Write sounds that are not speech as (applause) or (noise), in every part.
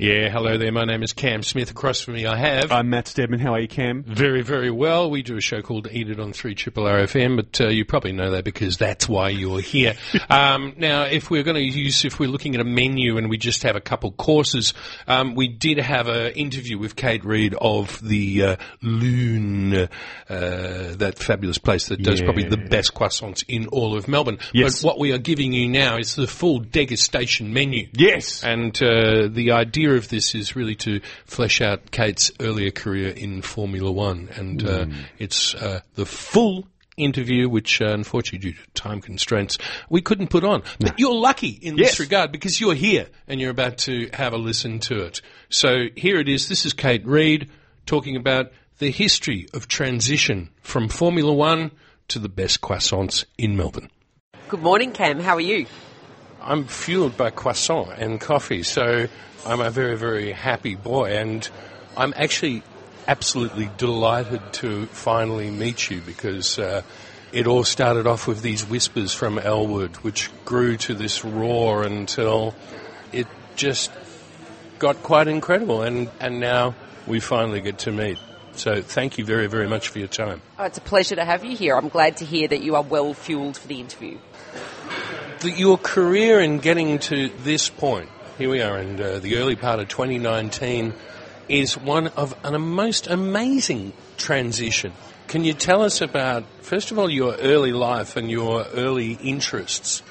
Yeah, hello there. My name is Cam Smith. Across from me, I have. I'm Matt Stedman. How are you, Cam? Very, very well. We do a show called Eat It on 3 Triple RFM, but uh, you probably know that because that's why you're here. (laughs) um, now, if we're going to use, if we're looking at a menu and we just have a couple courses, um, we did have an interview with Kate Reid of the uh, Lune, uh, that fabulous place that does Yeah. probably the best croissants in all of Melbourne. Yes. But what we are giving you now is the full degustation menu. Yes. And uh, the idea of this is really to flesh out Kate's earlier career in Formula One. And uh, Hmm. it's uh, the full interview, which uh, unfortunately, due to time constraints, we couldn't put on. But you're lucky in this regard because you're here and you're about to have a listen to it. So here it is. This is Kate Reid talking about the history of transition from Formula One to the best croissants in Melbourne. Good morning, Cam. How are you? I'm fueled by croissant and coffee, so I'm a very, very happy boy, and I'm actually absolutely delighted to finally meet you because uh, it all started off with these whispers from Elwood, which grew to this roar until it just got quite incredible, and, and now we finally get to meet. So thank you very, very much for your time. Oh, it's a pleasure to have you here. I'm glad to hear that you are well fueled for the interview. the, your career in getting to this point, here we are in uh, the early part of 2019, is one of a most amazing transition. Can you tell us about, first of all, your early life and your early interests?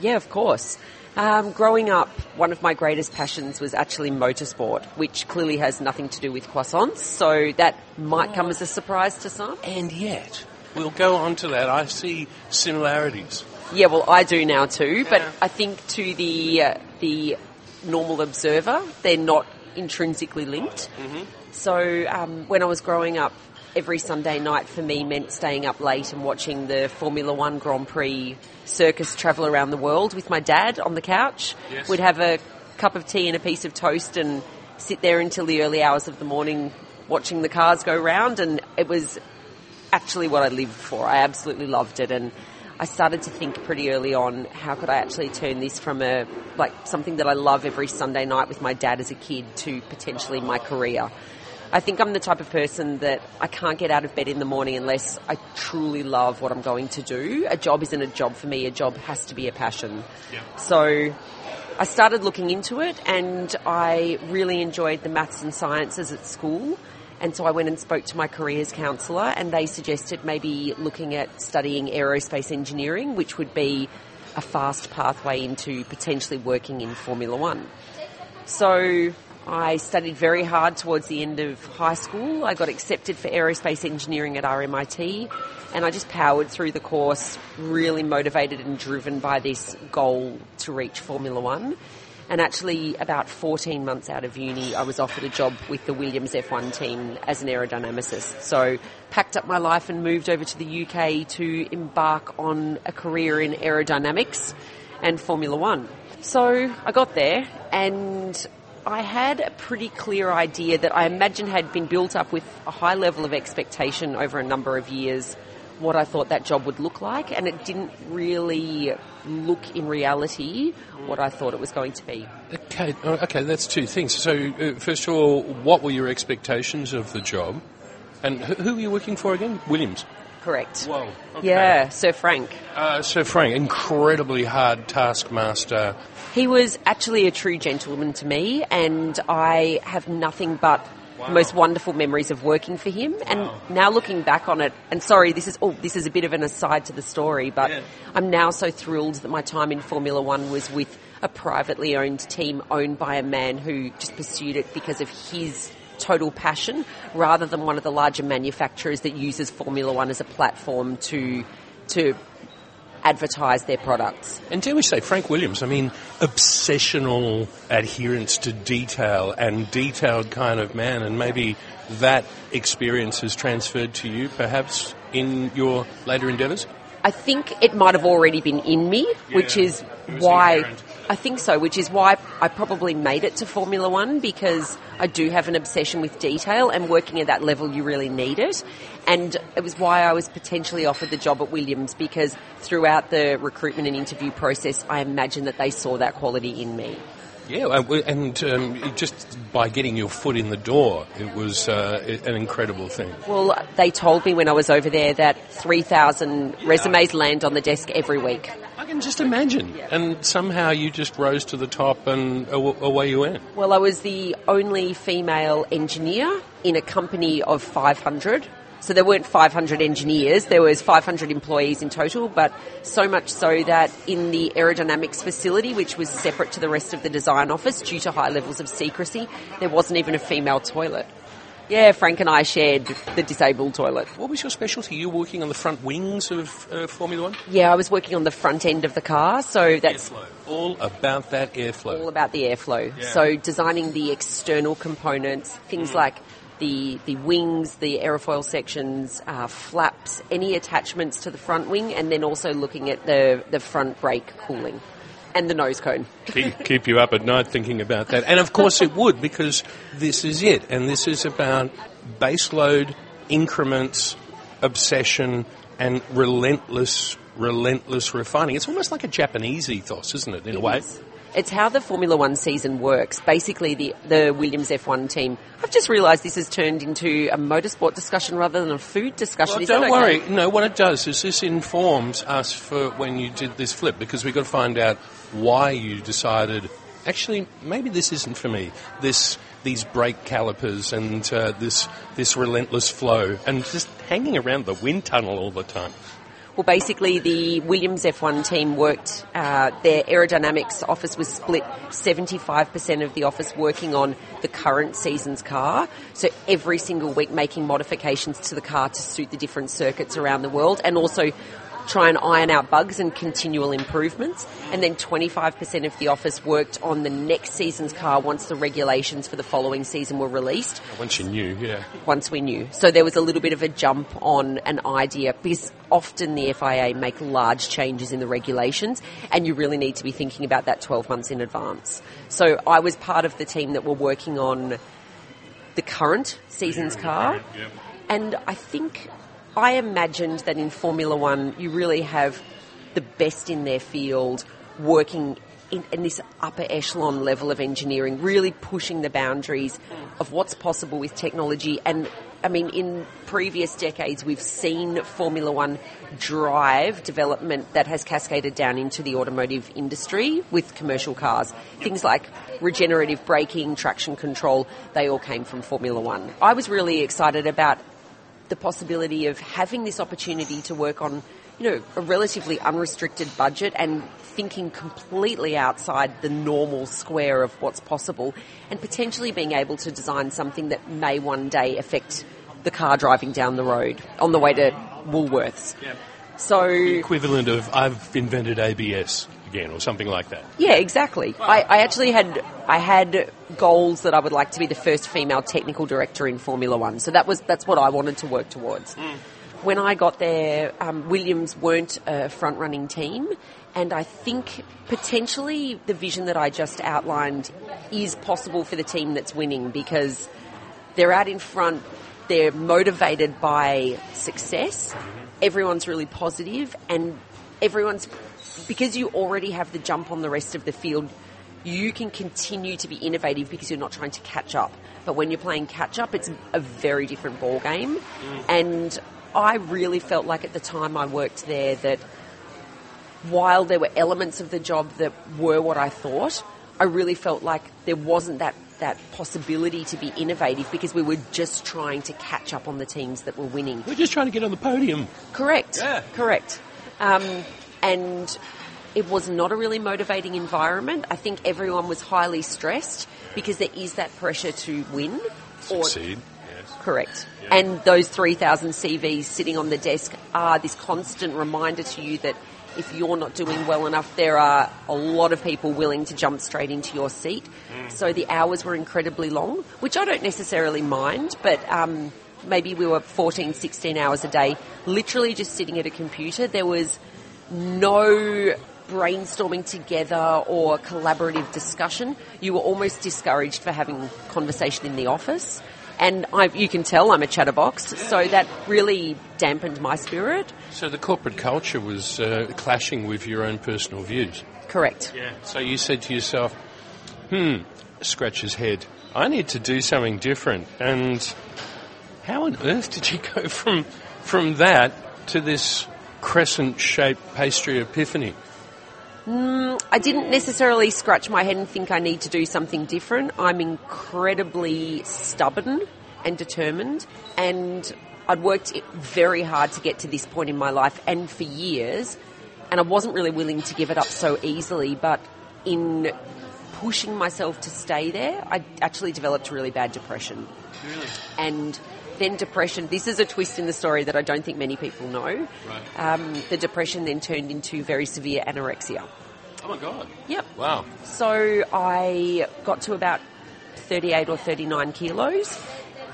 Yeah, of course. Um, growing up, one of my greatest passions was actually motorsport, which clearly has nothing to do with croissants, so that might come as a surprise to some. And yet, we'll go on to that. I see similarities. Yeah, well, I do now too, but Yeah. I think to the uh, the normal observer, they're not intrinsically linked. So um, when I was growing up, every Sunday night for me meant staying up late and watching the Formula One Grand Prix circus travel around the world with my dad on the couch. Yes. We'd have a cup of tea and a piece of toast and sit there until the early hours of the morning watching the cars go round and it was actually what I lived for. I absolutely loved it, and I started to think pretty early on how could I actually turn this from a like something that I love every Sunday night with my dad as a kid to potentially my career. I think I'm the type of person that I can't get out of bed in the morning unless I truly love what I'm going to do. A job isn't a job for me. A job has to be a passion. So I started looking into it and I really enjoyed the maths and sciences at school. And so I went and spoke to my careers counsellor and they suggested maybe looking at studying aerospace engineering, which would be a fast pathway into potentially working in Formula One. So I studied very hard towards the end of high school. I got accepted for aerospace engineering at RMIT and I just powered through the course, really motivated and driven by this goal to reach Formula One. And actually, about 14 months out of uni, I was offered a job with the Williams F1 team as an aerodynamicist. So, packed up my life and moved over to the UK to embark on a career in aerodynamics and Formula One. So, I got there and I had a pretty clear idea that I imagine had been built up with a high level of expectation over a number of years what I thought that job would look like, and it didn't really look in reality what I thought it was going to be. Okay, okay, that's two things. So, uh, first of all, what were your expectations of the job? And who, who were you working for again? Williams. Correct. Whoa. okay. Yeah, Sir Frank. Uh, so, Frank, incredibly hard taskmaster. He was actually a true gentleman to me, and I have nothing but the most wonderful memories of working for him. And now looking back on it, and sorry, this is oh, this is a bit of an aside to the story, but Yeah. I'm now so thrilled that my time in Formula One was with a privately owned team owned by a man who just pursued it because of his total passion rather than one of the larger manufacturers that uses Formula One as a platform to to advertise their products. And dare we say, Frank Williams, I mean, obsessional adherence to detail and detailed kind of man, and maybe that experience has transferred to you, perhaps, in your later endeavours? I think it might have already been in me, which is why inherent. I think so, which is why I probably made it to Formula One because I do have an obsession with detail and working at that level you really need it. And it was why I was potentially offered the job at Williams because throughout the recruitment and interview process, I imagine that they saw that quality in me. Yeah, and um, just by getting your foot in the door, it was uh, an incredible thing. Well, they told me when I was over there that 3,000 resumes land on the desk every week. I can just imagine. And somehow you just rose to the top and away you went. Well, I was the only female engineer in a company of 500. So there weren't 500 engineers, there was 500 employees in total, but so much so that in the aerodynamics facility, which was separate to the rest of the design office due to high levels of secrecy, there wasn't even a female toilet. Yeah, Frank and I shared the disabled toilet. What was your specialty? You were working on the front wings of uh, Formula One? Yeah, I was working on the front end of the car, so that's Airflow. All about that airflow. all about the airflow. Yeah. So designing the external components, things like the the wings, the aerofoil sections, uh, flaps, any attachments to the front wing, and then also looking at the the front brake cooling and the nose cone. keep, keep you up at night thinking about that. And of course it would, because this is it. And this is about baseload, increments, obsession, and relentless, relentless refining. It's almost like a Japanese ethos, isn't it, in a way? It's how the Formula One season works. Basically, the, the Williams F1 team. I've just realised this has turned into a motorsport discussion rather than a food discussion. Well, don't okay? worry. No, what it does is this informs us for when you did this flip because we've got to find out why you decided. Actually, maybe this isn't for me. This these brake calipers and uh, this this relentless flow and just hanging around the wind tunnel all the time. Well, basically, the Williams F1 team worked, uh, their aerodynamics office was split 75% of the office working on the current season's car. So every single week making modifications to the car to suit the different circuits around the world and also try and iron out bugs and continual improvements. And then 25% of the office worked on the next season's car once the regulations for the following season were released Once you knew, yeah. once we knew. So there was a little bit of a jump on an idea because often the FIA make large changes in the regulations and you really need to be thinking about that 12 months in advance. So I was part of the team that were working on the current season's car. And I think I imagined that in Formula One you really have the best in their field working in, in this upper echelon level of engineering, really pushing the boundaries of what's possible with technology. And I mean, in previous decades, we've seen Formula One drive development that has cascaded down into the automotive industry with commercial cars. Things like regenerative braking, traction control, they all came from Formula One. I was really excited about the possibility of having this opportunity to work on, you know, a relatively unrestricted budget and thinking completely outside the normal square of what's possible and potentially being able to design something that may one day affect the car driving down the road on the way to Woolworths. So, Equivalent of I've invented ABS again or something like that. yeah, exactly. I, I actually had I had goals that I would like to be the first female technical director in Formula One. So that was that's what I wanted to work towards. When I got there, um, Williams weren't a front running team, and I think potentially the vision that I just outlined is possible for the team that's winning because they're out in front. They're motivated by success. Everyone's really positive, and everyone's because you already have the jump on the rest of the field. You can continue to be innovative because you're not trying to catch up. But when you're playing catch up, it's a very different ball game. And I really felt like at the time I worked there that while there were elements of the job that were what I thought, I really felt like there wasn't that, that possibility to be innovative because we were just trying to catch up on the teams that were winning. We're just trying to get on the podium. Correct. Yeah. Correct. Um, and it was not a really motivating environment. I think everyone was highly stressed because there is that pressure to win. Or, Succeed. Yes. Correct. And those 3,000 CVs sitting on the desk are this constant reminder to you that if you're not doing well enough, there are a lot of people willing to jump straight into your seat. So the hours were incredibly long, which I don't necessarily mind, but um, maybe we were 14, 16 hours a day, literally just sitting at a computer. There was no brainstorming together or collaborative discussion, you were almost discouraged for having conversation in the office. And I, you can tell I'm a chatterbox, so that really dampened my spirit. So the corporate culture was uh, clashing with your own personal views. Correct. Yeah. So you said to yourself, hmm, scratch his head. I need to do something different. And how on earth did you (laughs) go from from that to this crescent-shaped pastry epiphany? Mm, I didn't necessarily scratch my head and think I need to do something different. I'm incredibly stubborn and determined, and I'd worked very hard to get to this point in my life and for years, and I wasn't really willing to give it up so easily, but in pushing myself to stay there, I actually developed really bad depression. Really? And then depression, this is a twist in the story that I don't think many people know. Right. Um, the depression then turned into very severe anorexia. Oh my God. Yep. Wow. So I got to about 38 or 39 kilos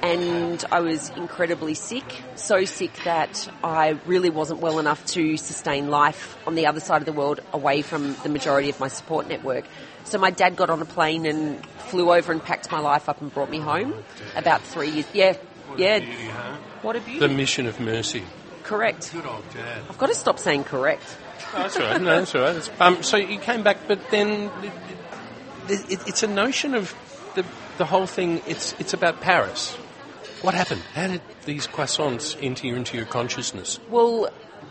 and I was incredibly sick. So sick that I really wasn't well enough to sustain life on the other side of the world away from the majority of my support network. So my dad got on a plane and flew over and packed my life up and brought me home about three years. Yeah, yeah. What a beauty. The mission of mercy. correct. Good old dad. I've got to stop saying correct. Oh, that's right. No, that's all right. Um, so you came back, but then it, it, it's a notion of the the whole thing. It's it's about Paris. What happened? How did these croissants enter into your consciousness? Well,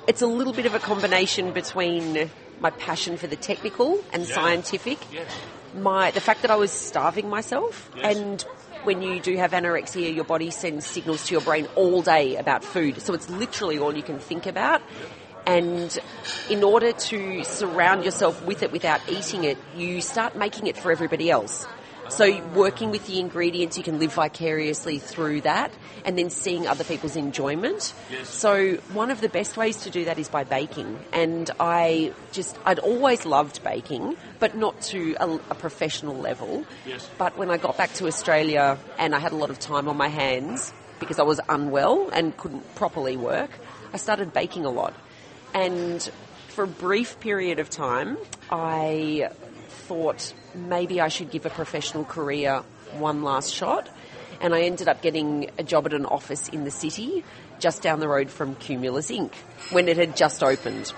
it's a little bit of a combination between my passion for the technical and Yeah. scientific, Yes. my the fact that I was starving myself, Yes. and when you do have anorexia, your body sends signals to your brain all day about food. So it's literally all you can think about. And in order to surround yourself with it without eating it, you start making it for everybody else. So working with the ingredients, you can live vicariously through that, and then seeing other people's enjoyment. Yes. So one of the best ways to do that is by baking. And I just, I'd always loved baking, but not to a, a professional level. Yes. But when I got back to Australia and I had a lot of time on my hands because I was unwell and couldn't properly work, I started baking a lot. And for a brief period of time, I thought maybe I should give a professional career one last shot. And I ended up getting a job at an office in the city just down the road from Cumulus Inc. when it had just opened.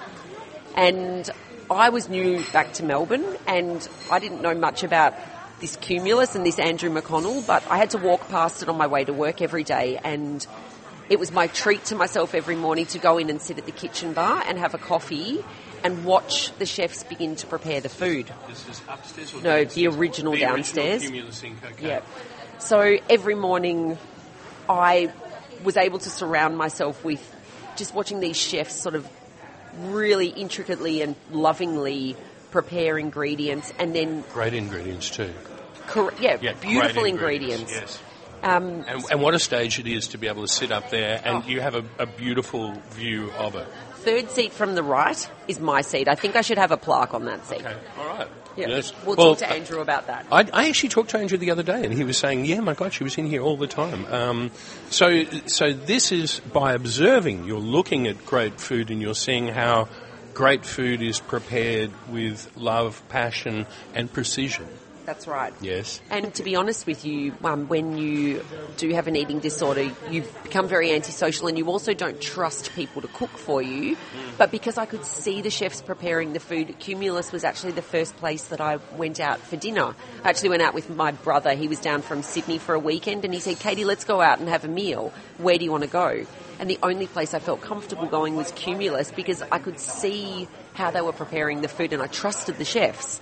And I was new back to Melbourne and I didn't know much about this Cumulus and this Andrew McConnell, but I had to walk past it on my way to work every day and it was my treat to myself every morning to go in and sit at the kitchen bar and have a coffee and watch the chefs begin to prepare the food. This is upstairs or No, downstairs? the original The downstairs. Original Cumulus Inc. Okay. Yeah. So every morning I was able to surround myself with just watching these chefs sort of really intricately and lovingly prepare ingredients and then, Great ingredients too. cor- yeah, Yeah, great beautiful ingredients. Yes. Um, And, and what a stage it is to be able to sit up there and you have a, a beautiful view of it. third seat from the right is my seat. I think I should have a plaque on that seat. Okay, all right. Yeah. Yes. We'll Well, talk to Andrew about that. I, I actually talked to Andrew the other day, and he was saying, "Yeah, my God, she was in here all the time." Um, so, so this is by observing. You're looking at great food, and you're seeing how great food is prepared with love, passion, and precision. That's right. Yes. And to be honest with you, um, when you do have an eating disorder, you've become very antisocial and you also don't trust people to cook for you. But because I could see the chefs preparing the food, Cumulus was actually the first place that I went out for dinner. I actually went out with my brother. He was down from Sydney for a weekend and he said, Katie, let's go out and have a meal. Where do you want to go? And the only place I felt comfortable going was Cumulus because I could see how they were preparing the food and I trusted the chefs.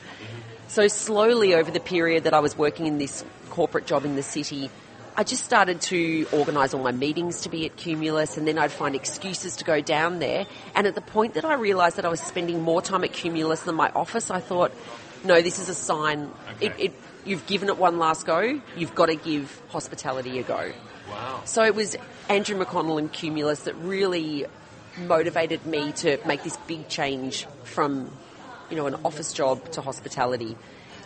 So slowly over the period that I was working in this corporate job in the city, I just started to organise all my meetings to be at Cumulus and then I'd find excuses to go down there. And at the point that I realised that I was spending more time at Cumulus than my office, I thought, no, this is a sign. It, it, you've given it one last go. You've got to give hospitality a go. Wow. So it was Andrew McConnell and Cumulus that really motivated me to make this big change from, you know, an office job to hospitality.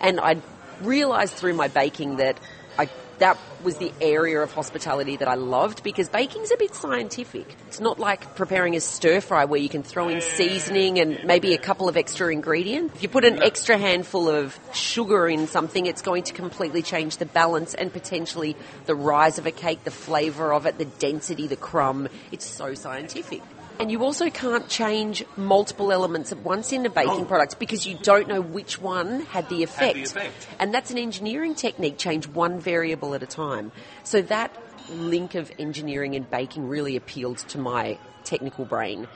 And I realised through my baking that I that was the area of hospitality that I loved because baking's a bit scientific. It's not like preparing a stir fry where you can throw in seasoning and maybe a couple of extra ingredients. If you put an extra handful of sugar in something, it's going to completely change the balance and potentially the rise of a cake, the flavour of it, the density, the crumb. It's so scientific. And you also can't change multiple elements at once in a baking Oh. product because you don't know which one had the effect. the effect. And that's an engineering technique, change one variable at a time. So that link of engineering and baking really appealed to my technical brain.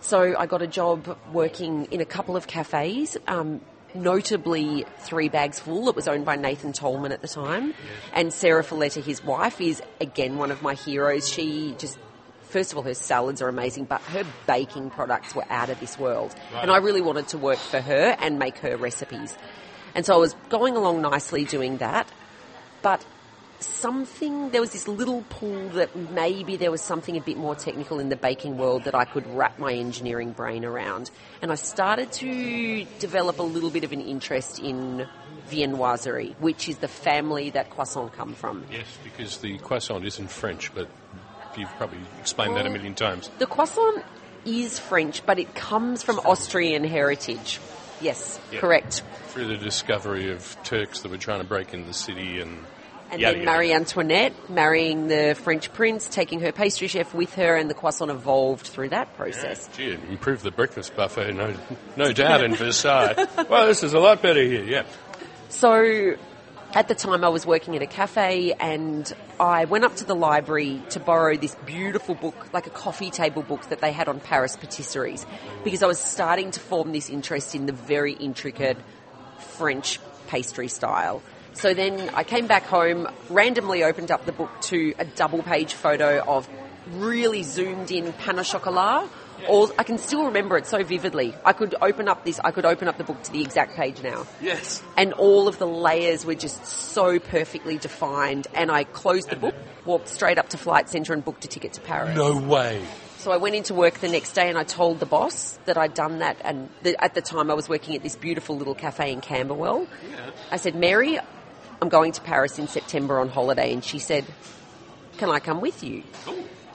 So I got a job working in a couple of cafes, um, notably Three Bags Full. It was owned by Nathan Toleman at the time. And Sarah Folletta, his wife, is again one of my heroes. She just First of all, her salads are amazing, but her baking products were out of this world. And I really wanted to work for her and make her recipes. And so I was going along nicely doing that. But something, there was this little pull that maybe there was something a bit more technical in the baking world that I could wrap my engineering brain around. And I started to develop a little bit of an interest in viennoiserie, which is the family that croissant come from. Yes, because the croissant isn't French, but you've probably explained that a million times. The croissant is French, but it comes from Austrian heritage. Yes, Yeah. correct. Through the discovery of Turks that were trying to break in the city and. And yada, then Marie yada. Antoinette marrying the French prince, taking her pastry chef with her, and the croissant evolved through that process. Gee, improved the breakfast buffet, no, no doubt, in (laughs) Versailles. well, this is a lot better here, yeah. So at the time I was working at a cafe and I went up to the library to borrow this beautiful book, like a coffee table book that they had on Paris patisseries, because I was starting to form this interest in the very intricate French pastry style. So then I came back home, randomly opened up the book to a double page photo of really zoomed in pain au chocolat. All, I can still remember it so vividly. I could open up this, I could open up the book to the exact page now Yes. and all of the layers were just so perfectly defined. And I closed the book, walked straight up to Flight Centre, and booked a ticket to Paris. No way. So I went into work the next day, and I told the boss that I'd done that. And the, at the time, I was working at this beautiful little cafe in Camberwell. Yeah. I said, Mary, I'm going to Paris in September on holiday, and she said, "Can I come with you?"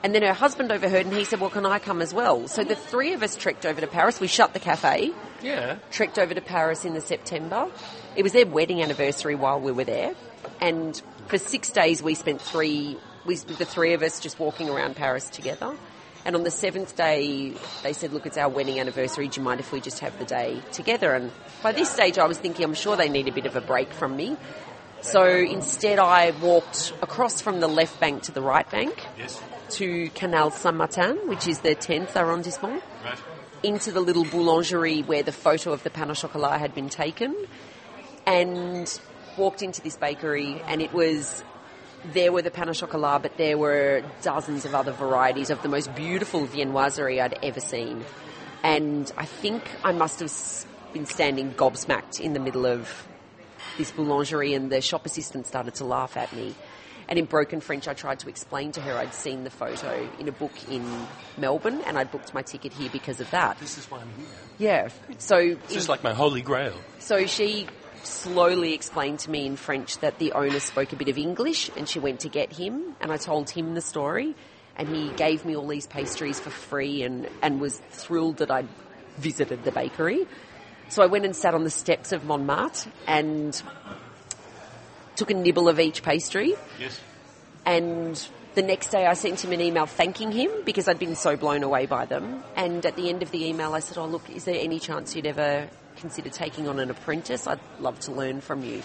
And then her husband overheard, and he said, "Well, can I come as well?" So the three of us trekked over to Paris. We shut the cafe Yeah. trekked over to Paris in the September. It was their wedding anniversary while we were there, and for six days we spent three, we, the three of us just walking around Paris together. And on the seventh day, they said, "Look, it's our wedding anniversary. Do you mind if we just have the day together?" And by this stage, I was thinking, I'm sure they need a bit of a break from me. So instead, I walked across from the left bank to the right bank Yes. to Canal Saint-Martin, which is the 10th arrondissement Right. into the little boulangerie where the photo of the pain au chocolat had been taken and walked into this bakery and it was there were the pain au chocolat but there were dozens of other varieties of the most beautiful viennoiserie I'd ever seen and I think I must have been standing gobsmacked in the middle of this boulangerie and the shop assistant started to laugh at me. And in broken French, I tried to explain to her I'd seen the photo in a book in Melbourne and I'd booked my ticket here because of that. This is why I'm here. Yeah. So, This is like my holy grail. so she slowly explained to me in French that the owner spoke a bit of English and she went to get him and I told him the story and he gave me all these pastries for free and, and was thrilled that I'd visited the bakery. So I went and sat on the steps of Montmartre and took a nibble of each pastry Yes. and the next day I sent him an email thanking him because I'd been so blown away by them. And at the end of the email I said, oh look, is there any chance you'd ever consider taking on an apprentice? I'd love to learn from you.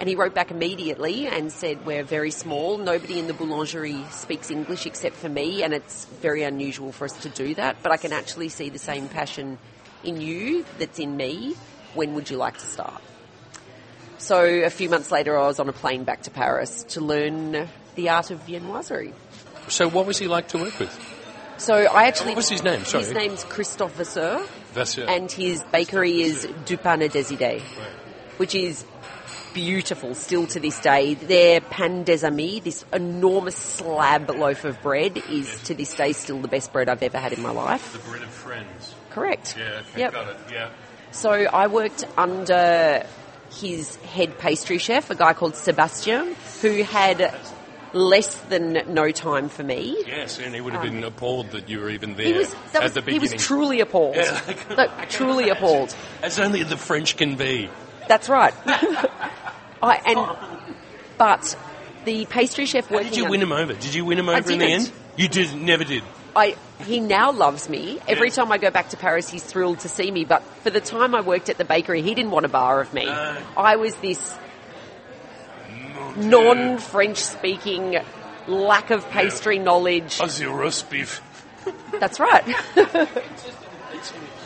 And he wrote back immediately and said, we're very small. Nobody in the boulangerie speaks English except for me and it's very unusual for us to do that. But I can actually see the same passion in you that's in me. When would you like to start? So a few months later, I was on a plane back to Paris to learn the art of viennoiserie. So, what was he like to work with? So I actually. What was his name? Sorry. His name's Christophe Vasseur, Vasseur. and his bakery is Du Pain et des Idées, which is beautiful still to this day. Their pain des amis, this enormous slab loaf of bread, is to this day still the best bread I've ever had in my life. The bread of friends. Correct. Yeah, Yep. got it. Yeah. So I worked under his head pastry chef, a guy called Sebastian, who had less than no time for me. Yes, and he would have been um, appalled that you were even there He was, at was the he was truly appalled. Yeah, (laughs) can- No, truly imagine. appalled. As only the French can be. That's right. (laughs) I, and but the pastry chef How did you win him over? Did you win him over in the end? You did, never did. I, he now loves me. Every Yeah. time I go back to Paris, he's thrilled to see me. But for the time I worked at the bakery, he didn't want a bar of me. No. I was this non-French speaking, lack of pastry knowledge. Aussie roast beef. That's right. (laughs)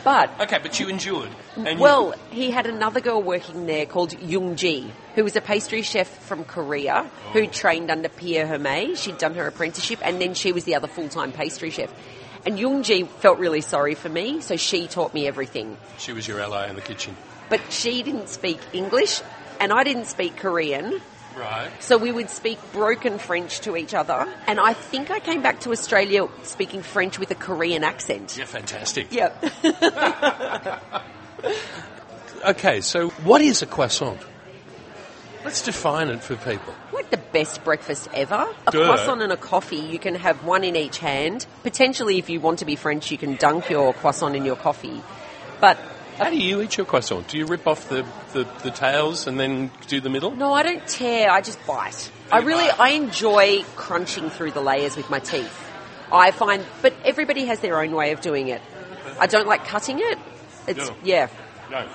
but Okay, but you endured. And well, he had another girl working there called Jung Ji, who was a pastry chef from Korea who oh. trained under Pierre Hermé. She'd done her apprenticeship, and then she was the other full-time pastry chef. And Jung Ji felt really sorry for me, so she taught me everything. she was your ally in the kitchen. But she didn't speak English, and I didn't speak Korean, Right. so we would speak broken French to each other. And I think I came back to Australia speaking French with a Korean accent. Yeah, fantastic. Yep. (laughs) Okay, so what is a croissant? Let's define it for people. Like the best breakfast ever. A Duh. croissant and a coffee, you can have one in each hand. Potentially, if you want to be French, you can dunk your croissant in your coffee. But How do you eat your croissant? Do you rip off the, the, the tails and then do the middle? no, I don't tear, I just bite. I really, I enjoy crunching through the layers with my teeth. I find, but everybody has their own way of doing it. I don't like cutting it. It's, No. yeah. No.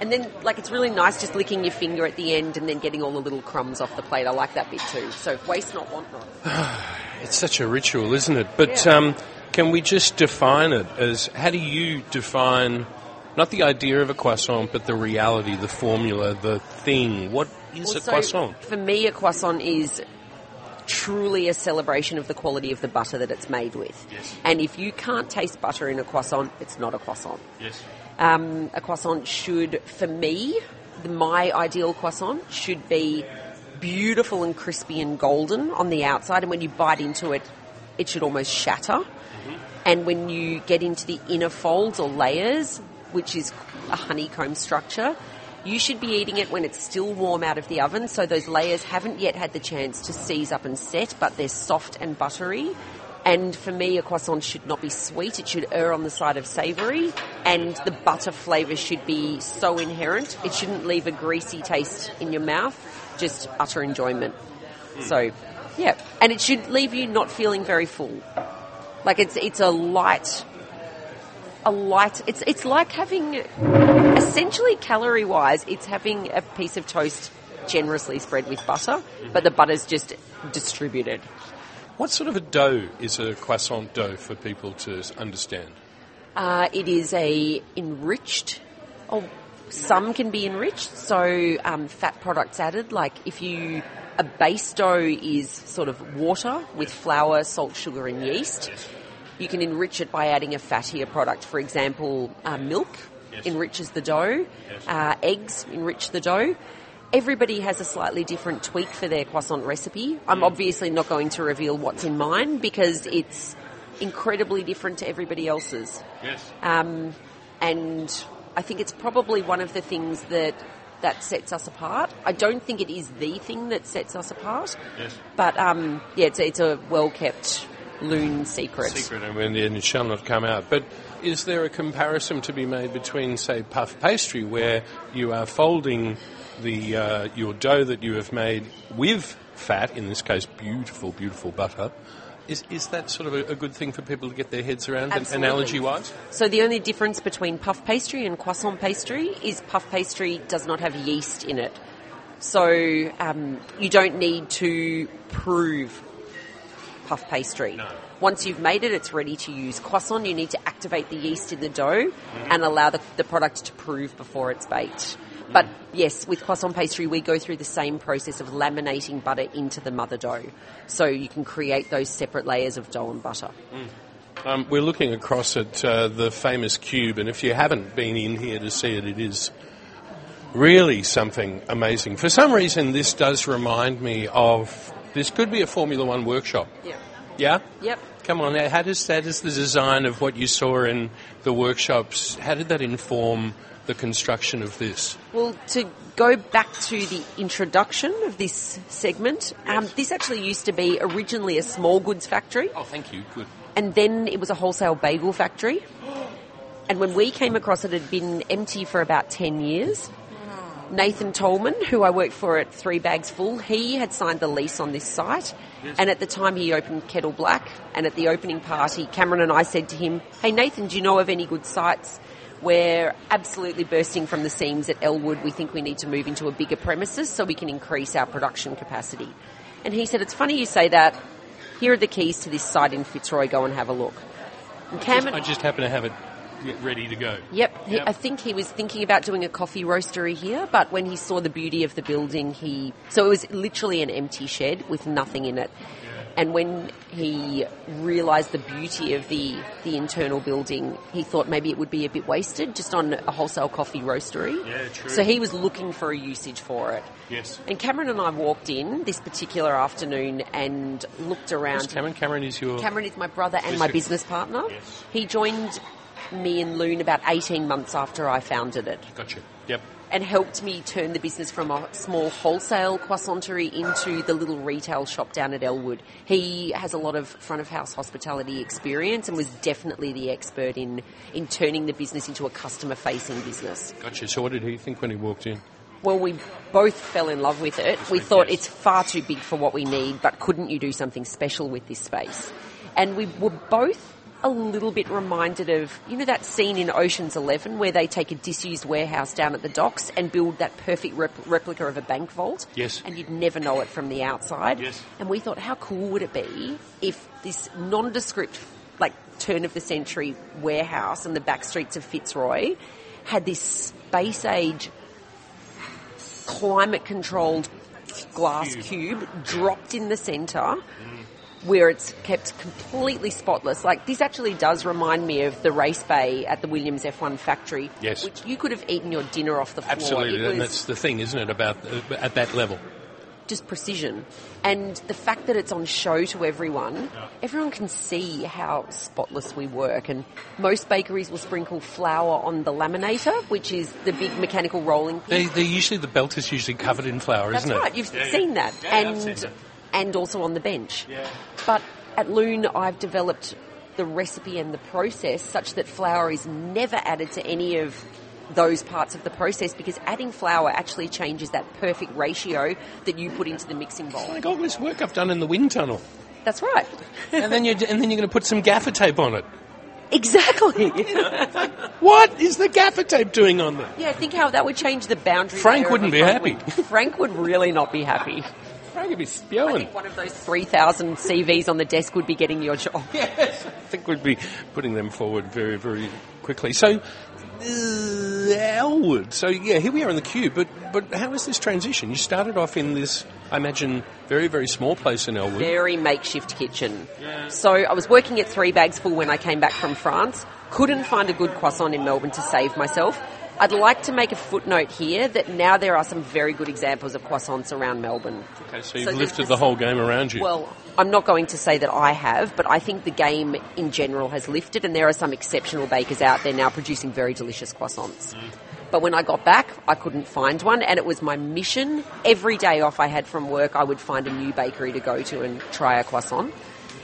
And then, like, it's really nice just licking your finger at the end and then getting all the little crumbs off the plate. I like that bit too. So, waste not, want not. (sighs) It's such a ritual, isn't it? But Yeah. um, can we just define it as how do you define not the idea of a croissant, but the reality, the formula, the thing? What is a Also, croissant? For me, a croissant is truly a celebration of the quality of the butter that it's made with. Yes. And if you can't taste butter in a croissant, it's not a croissant. Yes. Um, a croissant should, for me, my ideal croissant should be beautiful and crispy and golden on the outside, and when you bite into it, it should almost shatter. And when you get into the inner folds or layers, which is a honeycomb structure, you should be eating it when it's still warm out of the oven, so those layers haven't yet had the chance to seize up and set, but they're soft and buttery. And for me, a croissant should not be sweet. It should err on the side of savoury, and the butter flavour should be so inherent. It shouldn't leave a greasy taste in your mouth, just utter enjoyment. So, yeah, and it should leave you not feeling very full. Like it's it's a light, a light. It's it's like having essentially calorie wise, it's having a piece of toast generously spread with butter, but the butter's just distributed. What sort of a dough is a croissant dough for people to understand? Uh, it is a enriched. Oh, some can be enriched, so um, fat products added. Like if you a base dough is sort of water with flour, salt, sugar, and yeast. You can enrich it by adding a fattier product. For example, uh, milk Yes. enriches the dough. Yes. Uh, eggs enrich the dough. Everybody has a slightly different tweak for their croissant recipe. I'm obviously not going to reveal what's in mine because it's incredibly different to everybody else's. Yes. Um, and I think it's probably one of the things that that sets us apart. I don't think it is the thing that sets us apart, Yes. but um, yeah, it's, it's a well kept Lune secret. Secret, and it shall not come out. But is there a comparison to be made between, say, puff pastry, where you are folding the uh, your dough that you have made with fat, in this case, beautiful, beautiful butter? Is, is that sort of a, a good thing for people to get their heads around, Absolutely. analogy wise? So the only difference between puff pastry and croissant pastry is puff pastry does not have yeast in it. So um, you don't need to prove puff pastry. No. Once you've made it, it's ready to use. Croissant, you need to activate the yeast in the dough and allow the, the product to prove before it's baked. But yes, with croissant pastry, we go through the same process of laminating butter into the mother dough. So you can create those separate layers of dough and butter. Um, we're looking across at uh, the famous cube, and if you haven't been in here to see it, it is really something amazing. For some reason, this does remind me of this could be a Formula One workshop. Yeah. Yeah? Yep. Come on, now, how does that is the design of what you saw in the workshops? How did that inform the construction of this? Well, to go back to the introduction of this segment, um, this actually used to be originally a small goods factory, Oh, thank you. Good. and then it was a wholesale bagel factory. And when we came across it, it had been empty for about 10 years. Nathan Toleman, who I worked for at Three Bags Full, he had signed the lease on this site. And at the time he opened Kettle Black. And at the opening party, Cameron and I said to him, Hey Nathan, do you know of any good sites? We're absolutely bursting from the seams at Elwood. We think we need to move into a bigger premises so we can increase our production capacity. And he said, It's funny you say that. Here are the keys to this site in Fitzroy. Go and have a look. And Cameron, I just happen to have it ready to go. Yep, Yep. I think he was thinking about doing a coffee roastery here, but when he saw the beauty of the building, he so it was literally an empty shed with nothing in it. And when he realised the beauty of the the internal building, he thought maybe it would be a bit wasted just on a wholesale coffee roastery. Yeah, true. So he was looking for a usage for it. Yes. And Cameron and I walked in this particular afternoon and looked around. Who's Cameron? Cameron is your. Cameron is my brother and my business partner. Yes. He joined me and Lune about 18 months after I founded it Gotcha. Yep. And helped me turn the business from a small wholesale croissanterie into the little retail shop down at Elwood. He has a lot of front of house hospitality experience and was definitely the expert in, in turning the business into a customer facing business. Gotcha. So, what did he think when he walked in? Well, we both fell in love with it. We thought it's far too big for what we need, but couldn't you do something special with this space? And we were both a little bit reminded of, you know, that scene in Ocean's Eleven where they take a disused warehouse down at the docks and build that perfect rep- replica of a bank vault? Yes. And you'd never know it from the outside. Yes. And we thought, how cool would it be if this nondescript, like, turn of the century warehouse in the back streets of Fitzroy had this space age climate controlled glass cube. dropped in the centre mm. Where it's kept completely spotless. Like this actually does remind me of the race bay at the Williams F1 factory. Yes. Which you could have eaten your dinner off the floor. Absolutely. It And that's the thing, isn't it, about uh, at that level? just precision. And the fact that it's on show to everyone, everyone can see how spotless we work. And most bakeries will sprinkle flour on the laminator, which is the big mechanical rolling pin. They, they usually the belt is usually covered in flour, That's isn't it? right. You've Yeah, yeah. seen that, Yeah, I've and seen that. And also on the bench. Yeah. But at Lune, I've developed the recipe and the process such that flour is never added to any of those parts of the process because adding flour actually changes that perfect ratio that you put into the mixing bowl. Like all this work I've done in the wind tunnel, That's right. (laughs) and then you're and then you're going to put some gaffer tape on it. Exactly. (laughs) What is the gaffer tape doing on there? yeah, think how that would change the boundary. Frank wouldn't be happy. Frank would really not be happy. Frank would be I think one of those 3,000 CVs on the desk would be getting your job. (laughs) Yes, I think we'd be putting them forward very, very quickly. So, uh, Elwood. So yeah, here we are in the queue. But but how is this transition? You started off in this, I imagine, very very small place in Elwood. very makeshift kitchen. So I was working at Three Bags Full when I came back from France. Couldn't find a good croissant in Melbourne to save myself. I'd like to make a footnote here that now there are some very good examples of croissants around Melbourne. Okay, so you've So lifted this- the whole game around you. Well, I'm not going to say that I have, but I think the game in general has lifted, and there are some exceptional bakers out there now producing very delicious croissants. But when I got back, I couldn't find one, and it was my mission. Every day off I had from work, I would find a new bakery to go to and try a croissant.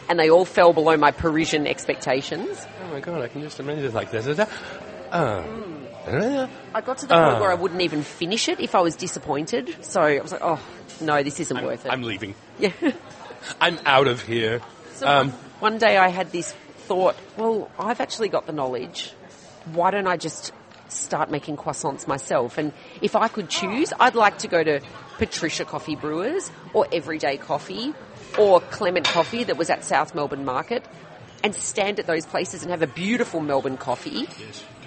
And they all fell below my Parisian expectations. oh my god, I can just imagine it like this. Uh, uh, I got to the Ah. point where I wouldn't even finish it if I was disappointed. So I was like, oh, no, this isn't worth it. I'm leaving. yeah. (laughs) I'm out of here. So Um, one day I had this thought, well, I've actually got the knowledge. Why don't I just start making croissants myself? And if I could choose, I'd like to go to Patricia Coffee Brewers or Everyday Coffee or Clement Coffee that was at South Melbourne Market and stand at those places and have a beautiful Melbourne coffee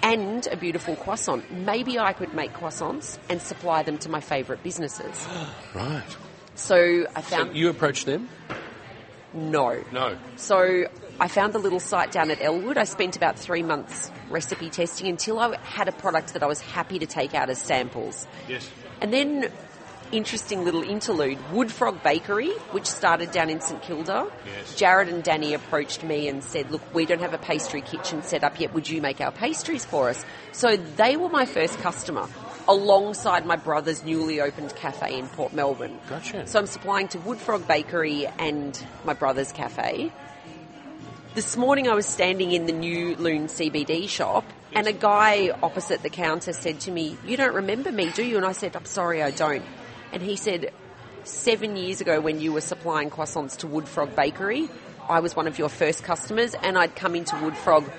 and a beautiful croissant. Maybe I could make croissants and supply them to my favourite businesses. (gasps) right. So I So found you approached them? no. No. So I found the little site down at Elwood. I spent about three months recipe testing until I had a product that I was happy to take out as samples. Yes. And then interesting little interlude. Woodfrog Bakery, which started down in St Kilda. Yes. Jared and Danny approached me and said, "Look, we don't have a pastry kitchen set up yet. Would you make our pastries for us?" So they were my first customer. Alongside my brother's newly opened cafe in Port Melbourne. Gotcha. So I'm supplying to Woodfrog Bakery and my brother's cafe. This morning I was standing in the new Lune CBD shop and a guy opposite the counter said to me, You don't remember me, do you? And I said, I'm sorry, I don't. And he said, Seven years ago when you were supplying croissants to Woodfrog Bakery, I was one of your first customers and I'd come into Woodfrog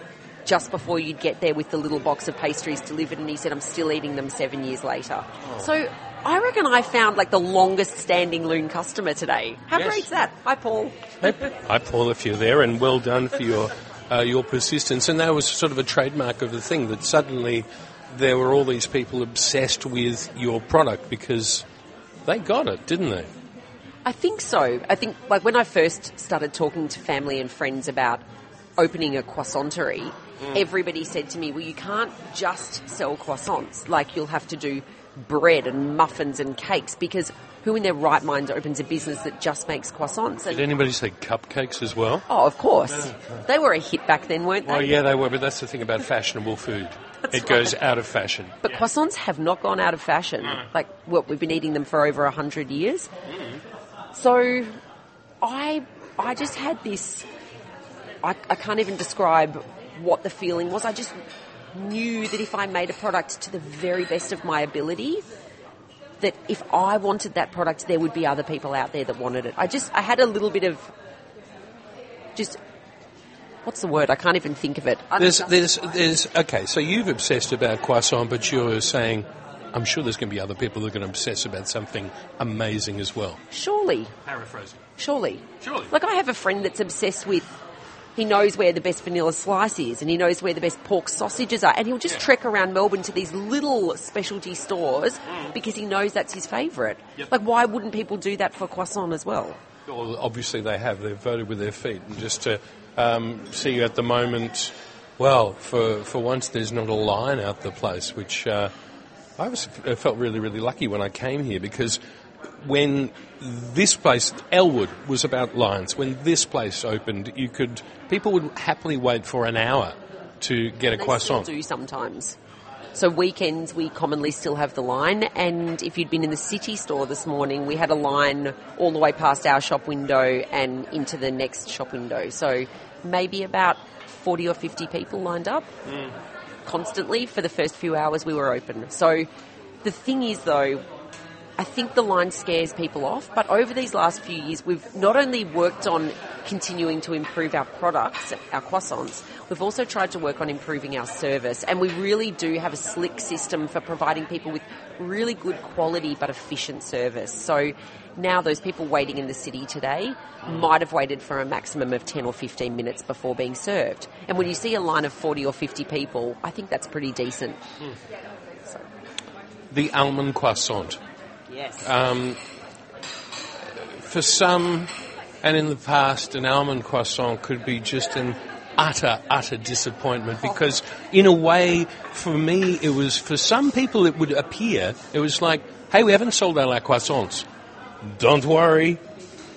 just before you'd get there with the little box of pastries delivered and he said, I'm still eating them seven years later. So I reckon I found like the longest standing Lune customer today. How Yes. great's that? Hi, Paul. (laughs) Hi, Paul, if you're there, and well done for your uh, your persistence. And that was sort of a trademark of the thing that suddenly there were all these people obsessed with your product because they got it, didn't they? I think so. I think like when I first started talking to family and friends about opening a croissanterie, mm. everybody said to me, "Well, you can't just sell croissants. Like you'll have to do bread and muffins and cakes because who in their right mind opens a business that just makes croissants?" Did anybody say cupcakes as well? oh, of course, they were a hit back then, weren't they? Well, yeah, they were, but that's the thing about fashionable food. (laughs) it goes out of fashion. But croissants have not gone out of fashion. Like, what, we've been eating them for over a hundred years. Mm. So, I, I just had this, I, I can't even describe what the feeling was. I just knew that if I made a product to the very best of my ability, that if I wanted that product, there would be other people out there that wanted it. I just, I had a little bit of, just, what's the word? I can't even think of it. There's, there's, there's, okay, so you've obsessed about croissant, but you're saying, I'm sure there's going to be other people that are going to obsess about something amazing as well. Surely. Paraphrasing. Surely. Surely. Like I have a friend that's obsessed with. He knows where the best vanilla slice is, and he knows where the best pork sausages are, and he'll just trek around Melbourne to these little specialty stores because he knows that's his favourite. Yep. Like, why wouldn't people do that for croissant as well? Well, obviously they have. They've voted with their feet. And just to um, see at the moment, well, for, for once there's not a line out the place, which uh, I was I felt really, really lucky when I came here because when this place, Elwood, was about lines, when this place opened, you could people would happily wait for an hour to get a They croissant. still do sometimes. So weekends we commonly still have the line, and if you'd been in the city store this morning, we had a line all the way past our shop window and into the next shop window. So maybe about forty or fifty people lined up hmm. constantly for the first few hours we were open. So the thing is, though, I think the line scares people off, but over these last few years, we've not only worked on continuing to improve our products, our croissants, we've also tried to work on improving our service. And we really do have a slick system for providing people with really good quality but efficient service. So now those people waiting in the city today might have waited for a maximum of 10 or 15 minutes before being served. And when you see a line of 40 or 50 people, I think that's pretty decent. The almond croissant. Yes. Um, for some, and in the past, an almond croissant could be just an utter, utter disappointment because, in a way, for me, it was, for some people, it would appear, it was like, hey, we haven't sold all our croissants. Don't worry.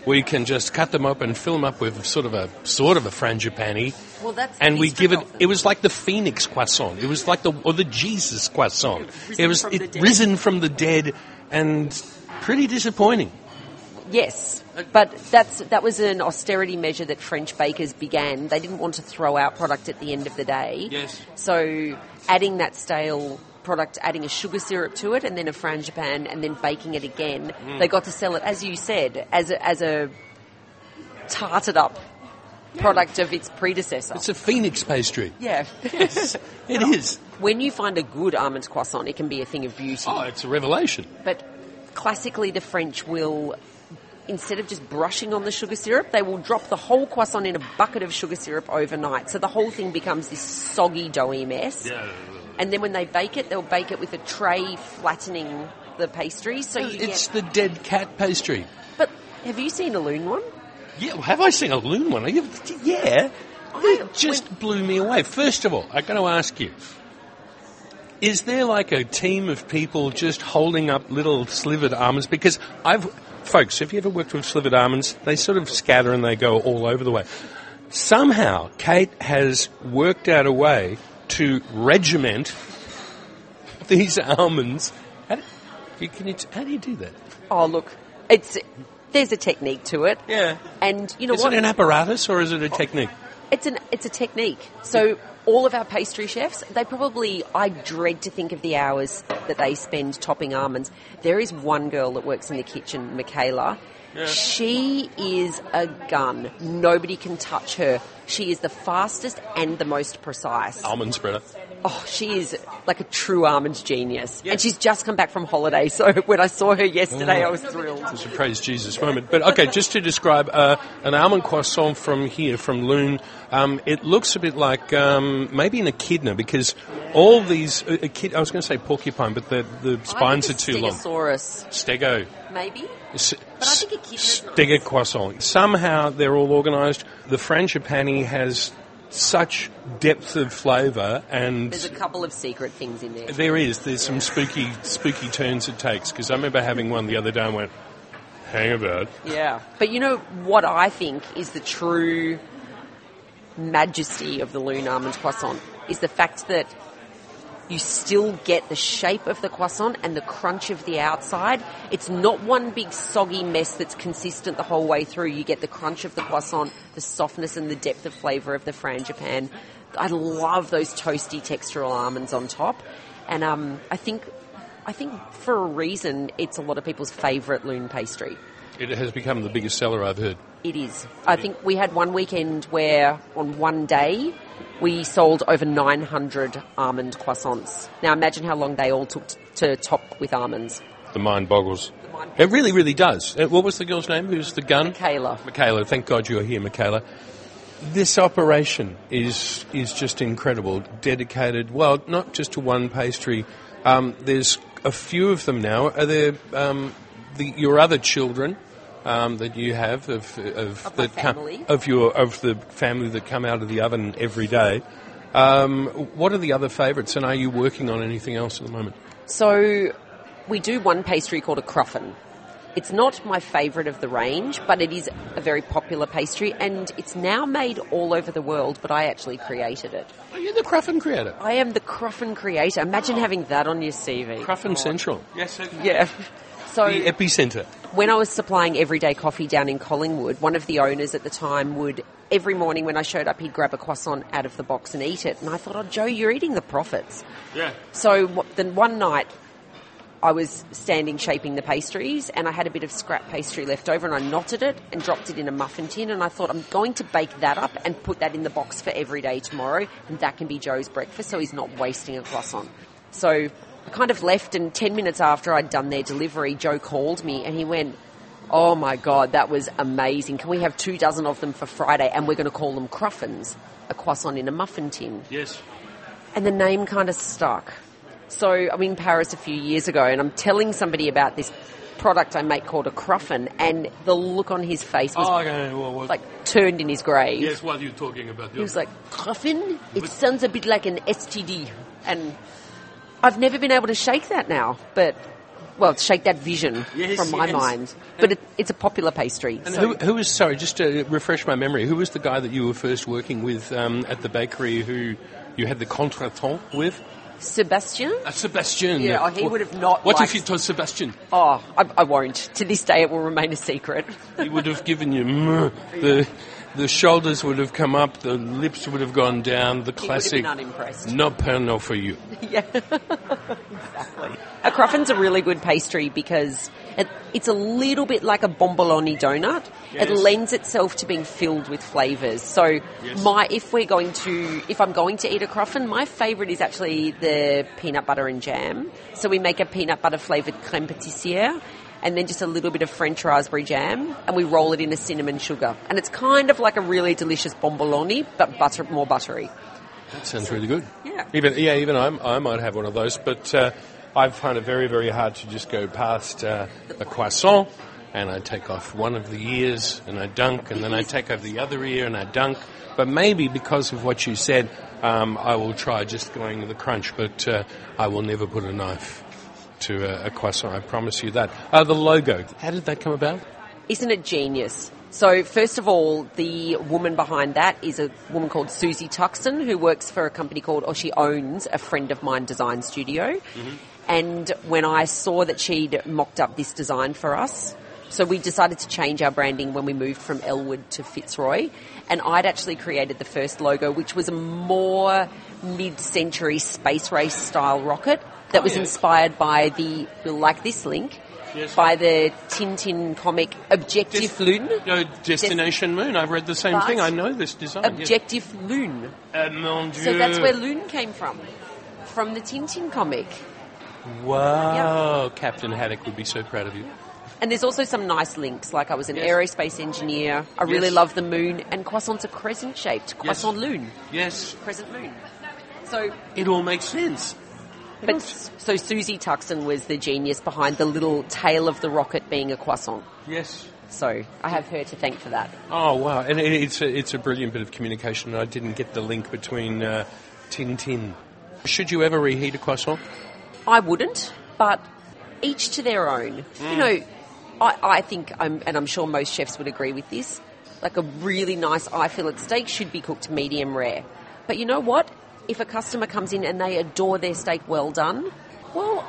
We can just cut them up and fill them up with sort of a sort of a frangipani, well, that's and we give it. It was like the Phoenix croissant. It was like the or the Jesus croissant. Risen it was it, risen from the dead, and pretty disappointing. Yes, but that's that was an austerity measure that French bakers began. They didn't want to throw out product at the end of the day. Yes. So adding that stale product, adding a sugar syrup to it, and then a frangipan, and then baking it again, Mm. they got to sell it, as you said, as a, as a tarted up product of its predecessor. It's a Phoenix pastry. yeah. (laughs) Yes, it is. when you find a good almond croissant, it can be a thing of beauty. Oh, it's a revelation. But classically, the French will, instead of just brushing on the sugar syrup, they will drop the whole croissant in a bucket of sugar syrup overnight. So the whole thing becomes this soggy, doughy mess. Yeah. And then when they bake it, they'll bake it with a tray flattening the pastry. So you It's get. the dead cat pastry. But have you seen a Lune one? Yeah, well, have I seen a Lune one? Are you- Yeah. It just blew me away. First of all, I'm going to ask you. Is there like a team of people just holding up little slivered almonds? Because I've, folks, have you ever worked with slivered almonds? They sort of scatter and they go all over the way. Somehow, Kate has worked out a way to regiment (laughs) these almonds. How do you, how do you do that? Oh, look, it's there's a technique to it. Yeah. And you know Is what? it an apparatus or is it a technique? It's an it's a technique. So all of our pastry chefs, they probably I dread to think of the hours that they spend topping almonds. There is one girl that works in the kitchen, Michaela. Yeah. She is a gun. Nobody can touch her. She is the fastest and the most precise. Almond spreader. Oh, she is like a true almond genius. And she's just come back from holiday, so (laughs) when I saw her yesterday, I was thrilled. It's a praise Jesus moment. But okay, just to describe uh, an almond croissant from here, from Lune, um, it looks a bit like um, maybe an echidna because all these, uh, echid- I was going to say porcupine, but the, the spines are too long. it's Stegosaurus, Stego. maybe? S- But I think echidna's not- Stego croissant. Somehow they're all organised. The frangipani has such depth of flavour and There's a couple of secret things in there. there is. There's some spooky, spooky turns it takes. Because I remember having one the other day and went, "Hang about." Yeah. But you know what I think is the true majesty of the Lune Almond Croissant is the fact that you still get the shape of the croissant and the crunch of the outside. It's not one big soggy mess that's consistent the whole way through. You get the crunch of the croissant, the softness and the depth of flavour of the frangipan. I love those toasty textural almonds on top. And um, I think I think for a reason it's a lot of people's favourite Lune pastry. It has become the biggest seller I've heard. It is. I think we had one weekend where on one day we sold over 900 almond croissants. Now imagine how long they all took t- to top with almonds. The mind boggles. mind It really, really does. Uh, What was the girl's name? Who's the gun? Michaela. Michaela. Thank God you're here, Michaela. This operation is is just incredible. Dedicated, well, not just to one pastry. Um, there's a few of them now. Are there um, the, your other children um, that you have of, of, Of my that come- family. of your of the family that come out of the oven every day? Um, what are the other favourites, and are you working on anything else at the moment? So we do one pastry called a cruffin. It's not my favourite of the range, but it is a very popular pastry and it's now made all over the world, but I actually created it. Are you the Cruffin creator? I am the cruffin creator. Imagine having that on your CV. Cruffin Central. Yes, Yeah. (laughs) So the epicenter. When I was supplying everyday coffee down in Collingwood, one of the owners at the time would every morning when I showed up, he'd grab a croissant out of the box and eat it. And I thought, oh, Joe, you're eating the profits. Yeah. So then one night, I was standing shaping the pastries, and I had a bit of scrap pastry left over, and I knotted it and dropped it in a muffin tin. And I thought, I'm going to bake that up and put that in the box for every day tomorrow, and that can be Joe's breakfast, so he's not wasting a croissant. So I kind of left, and 10 minutes after I'd done their delivery, Joe called me and he went, Oh my God, that was amazing. Can we have two dozen of them for Friday? And we're going to call them cruffins, a croissant in a muffin tin. Yes. And the name kind of stuck. So I'm in Paris a few years ago and I'm telling somebody about this product I make called a cruffin, and the look on his face was Oh, okay. Well, what, like turned in his grave. yes, what are you talking about? He was like, Cruffin? It sounds a bit like an STD. And I've never been able to shake that now, but, well, shake that vision Yes, from my yes. mind. But it, it's a popular pastry. And so- who, who was, sorry, just to refresh my memory, who was the guy that you were first working with um, at the bakery who you had the contretemps with? Sebastian. Uh, Sebastian. Yeah, oh, he would have not What liked- if you told Sebastian? Oh, I, I won't. To this day, it will remain a secret. He would have given you mm, (laughs) the the shoulders would have come up, the lips would have gone down, the He would have classic. been unimpressed. No pano for you. (laughs) yeah, exactly. A cruffin's a really good pastry because it, it's a little bit like a bomboloni donut. Yes. It lends itself to being filled with flavors. So, my if we're going to, if I'm going to eat a cruffin, my favorite is actually the peanut butter and jam. So we make a peanut butter flavored creme patissiere. And then just a little bit of French raspberry jam, and we roll it in a cinnamon sugar. And it's kind of like a really delicious bomboloni, but butter, more buttery. That sounds really good. Yeah. Even yeah, even I, I might have one of those, but uh, I find it very very hard to just go past uh, a croissant and I take off one of the ears and I dunk, and then I take off the other ear and I dunk. But maybe because of what you said, um, I will try just going to the crunch, but uh, I will never put a knife to a, a croissant. I promise you that. Uh, the logo, how did that come about? Isn't it genius? So, first of all, the woman behind that is a woman called Susie Tuxton, who works for a company called, or she owns a friend of mine design studio. Mm-hmm. And when I saw that she'd mocked up this design for us, so we decided to change our branding when we moved from Elwood to Fitzroy. And I'd actually created the first logo, which was a more mid-century space race style rocket that was inspired by the, like this link, yes. by the Tintin comic Objective Des- Lune. No, Destination Des- Moon. I've read the same but thing. I know this design. Objective yes. Lune. Uh, mon Dieu. So that's where Lune came from, from the Tintin comic. Wow, yep. Captain Haddock would be so proud of you. And there's also some nice links, like I was an yes. aerospace engineer. I really love the moon, and croissants are crescent shaped. Croissant lune. Yes. Crescent moon. So it all makes sense. But so Susie Tuxton was the genius behind the little tail of the rocket being a croissant. Yes. So I have her to thank for that. Oh wow! And it's a, it's a brilliant bit of communication. I didn't get the link between uh, Tin. Should you ever reheat a croissant? I wouldn't, but each to their own. Mm. You know, I, I think, I'm, and I'm sure most chefs would agree with this. Like a really nice eye fillet steak should be cooked medium rare. But you know what? If a customer comes in and they adore their steak well done, well,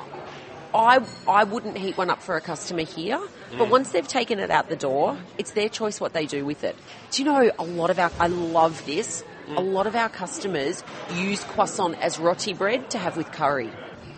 I, I wouldn't heat one up for a customer here, mm. but once they've taken it out the door, it's their choice what they do with it. Do you know a lot of our, I love this, mm. a lot of our customers use croissant as roti bread to have with curry.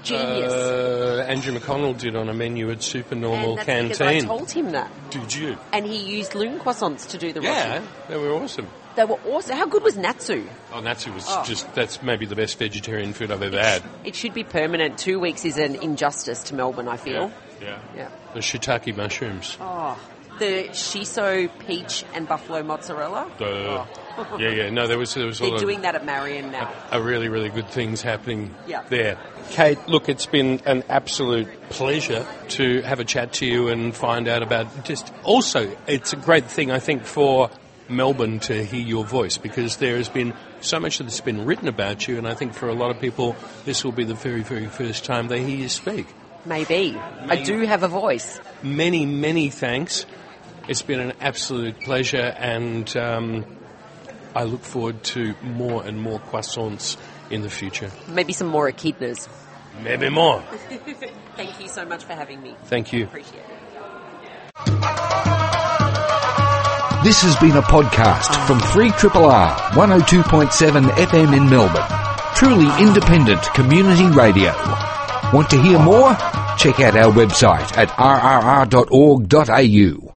Genius. Uh, Andrew McConnell did on a menu at Supernormal Canteen. I told him that. Did you? And he used Lune croissants to do the roti. Yeah, they were awesome. They were awesome. How good was Natsu? Oh, Natsu was oh. just, that's maybe the best vegetarian food I've ever it had. Sh- it should be permanent. Two weeks is an injustice to Melbourne, I feel. Yeah. Yeah. yeah. The shiitake mushrooms. Oh. The shiso peach and buffalo mozzarella. The, oh. yeah, yeah. No, there was there was. They're doing that at Marion now. A, a really, really good things happening yeah. there. Kate, look, it's been an absolute pleasure to have a chat to you and find out about just. Also, it's a great thing I think for Melbourne to hear your voice because there has been so much that's been written about you, and I think for a lot of people, this will be the very, very first time they hear you speak. Maybe. I do have a voice. Many, many thanks. It's been an absolute pleasure, and um, I look forward to more and more croissants in the future. Maybe some more echidnas. Maybe more. (laughs) Thank you so much for having me. Thank you. Appreciate it. This has been a podcast from 3RRR 102.7 FM in Melbourne. Truly independent community radio. Want to hear more? Check out our website at rrr.org.au.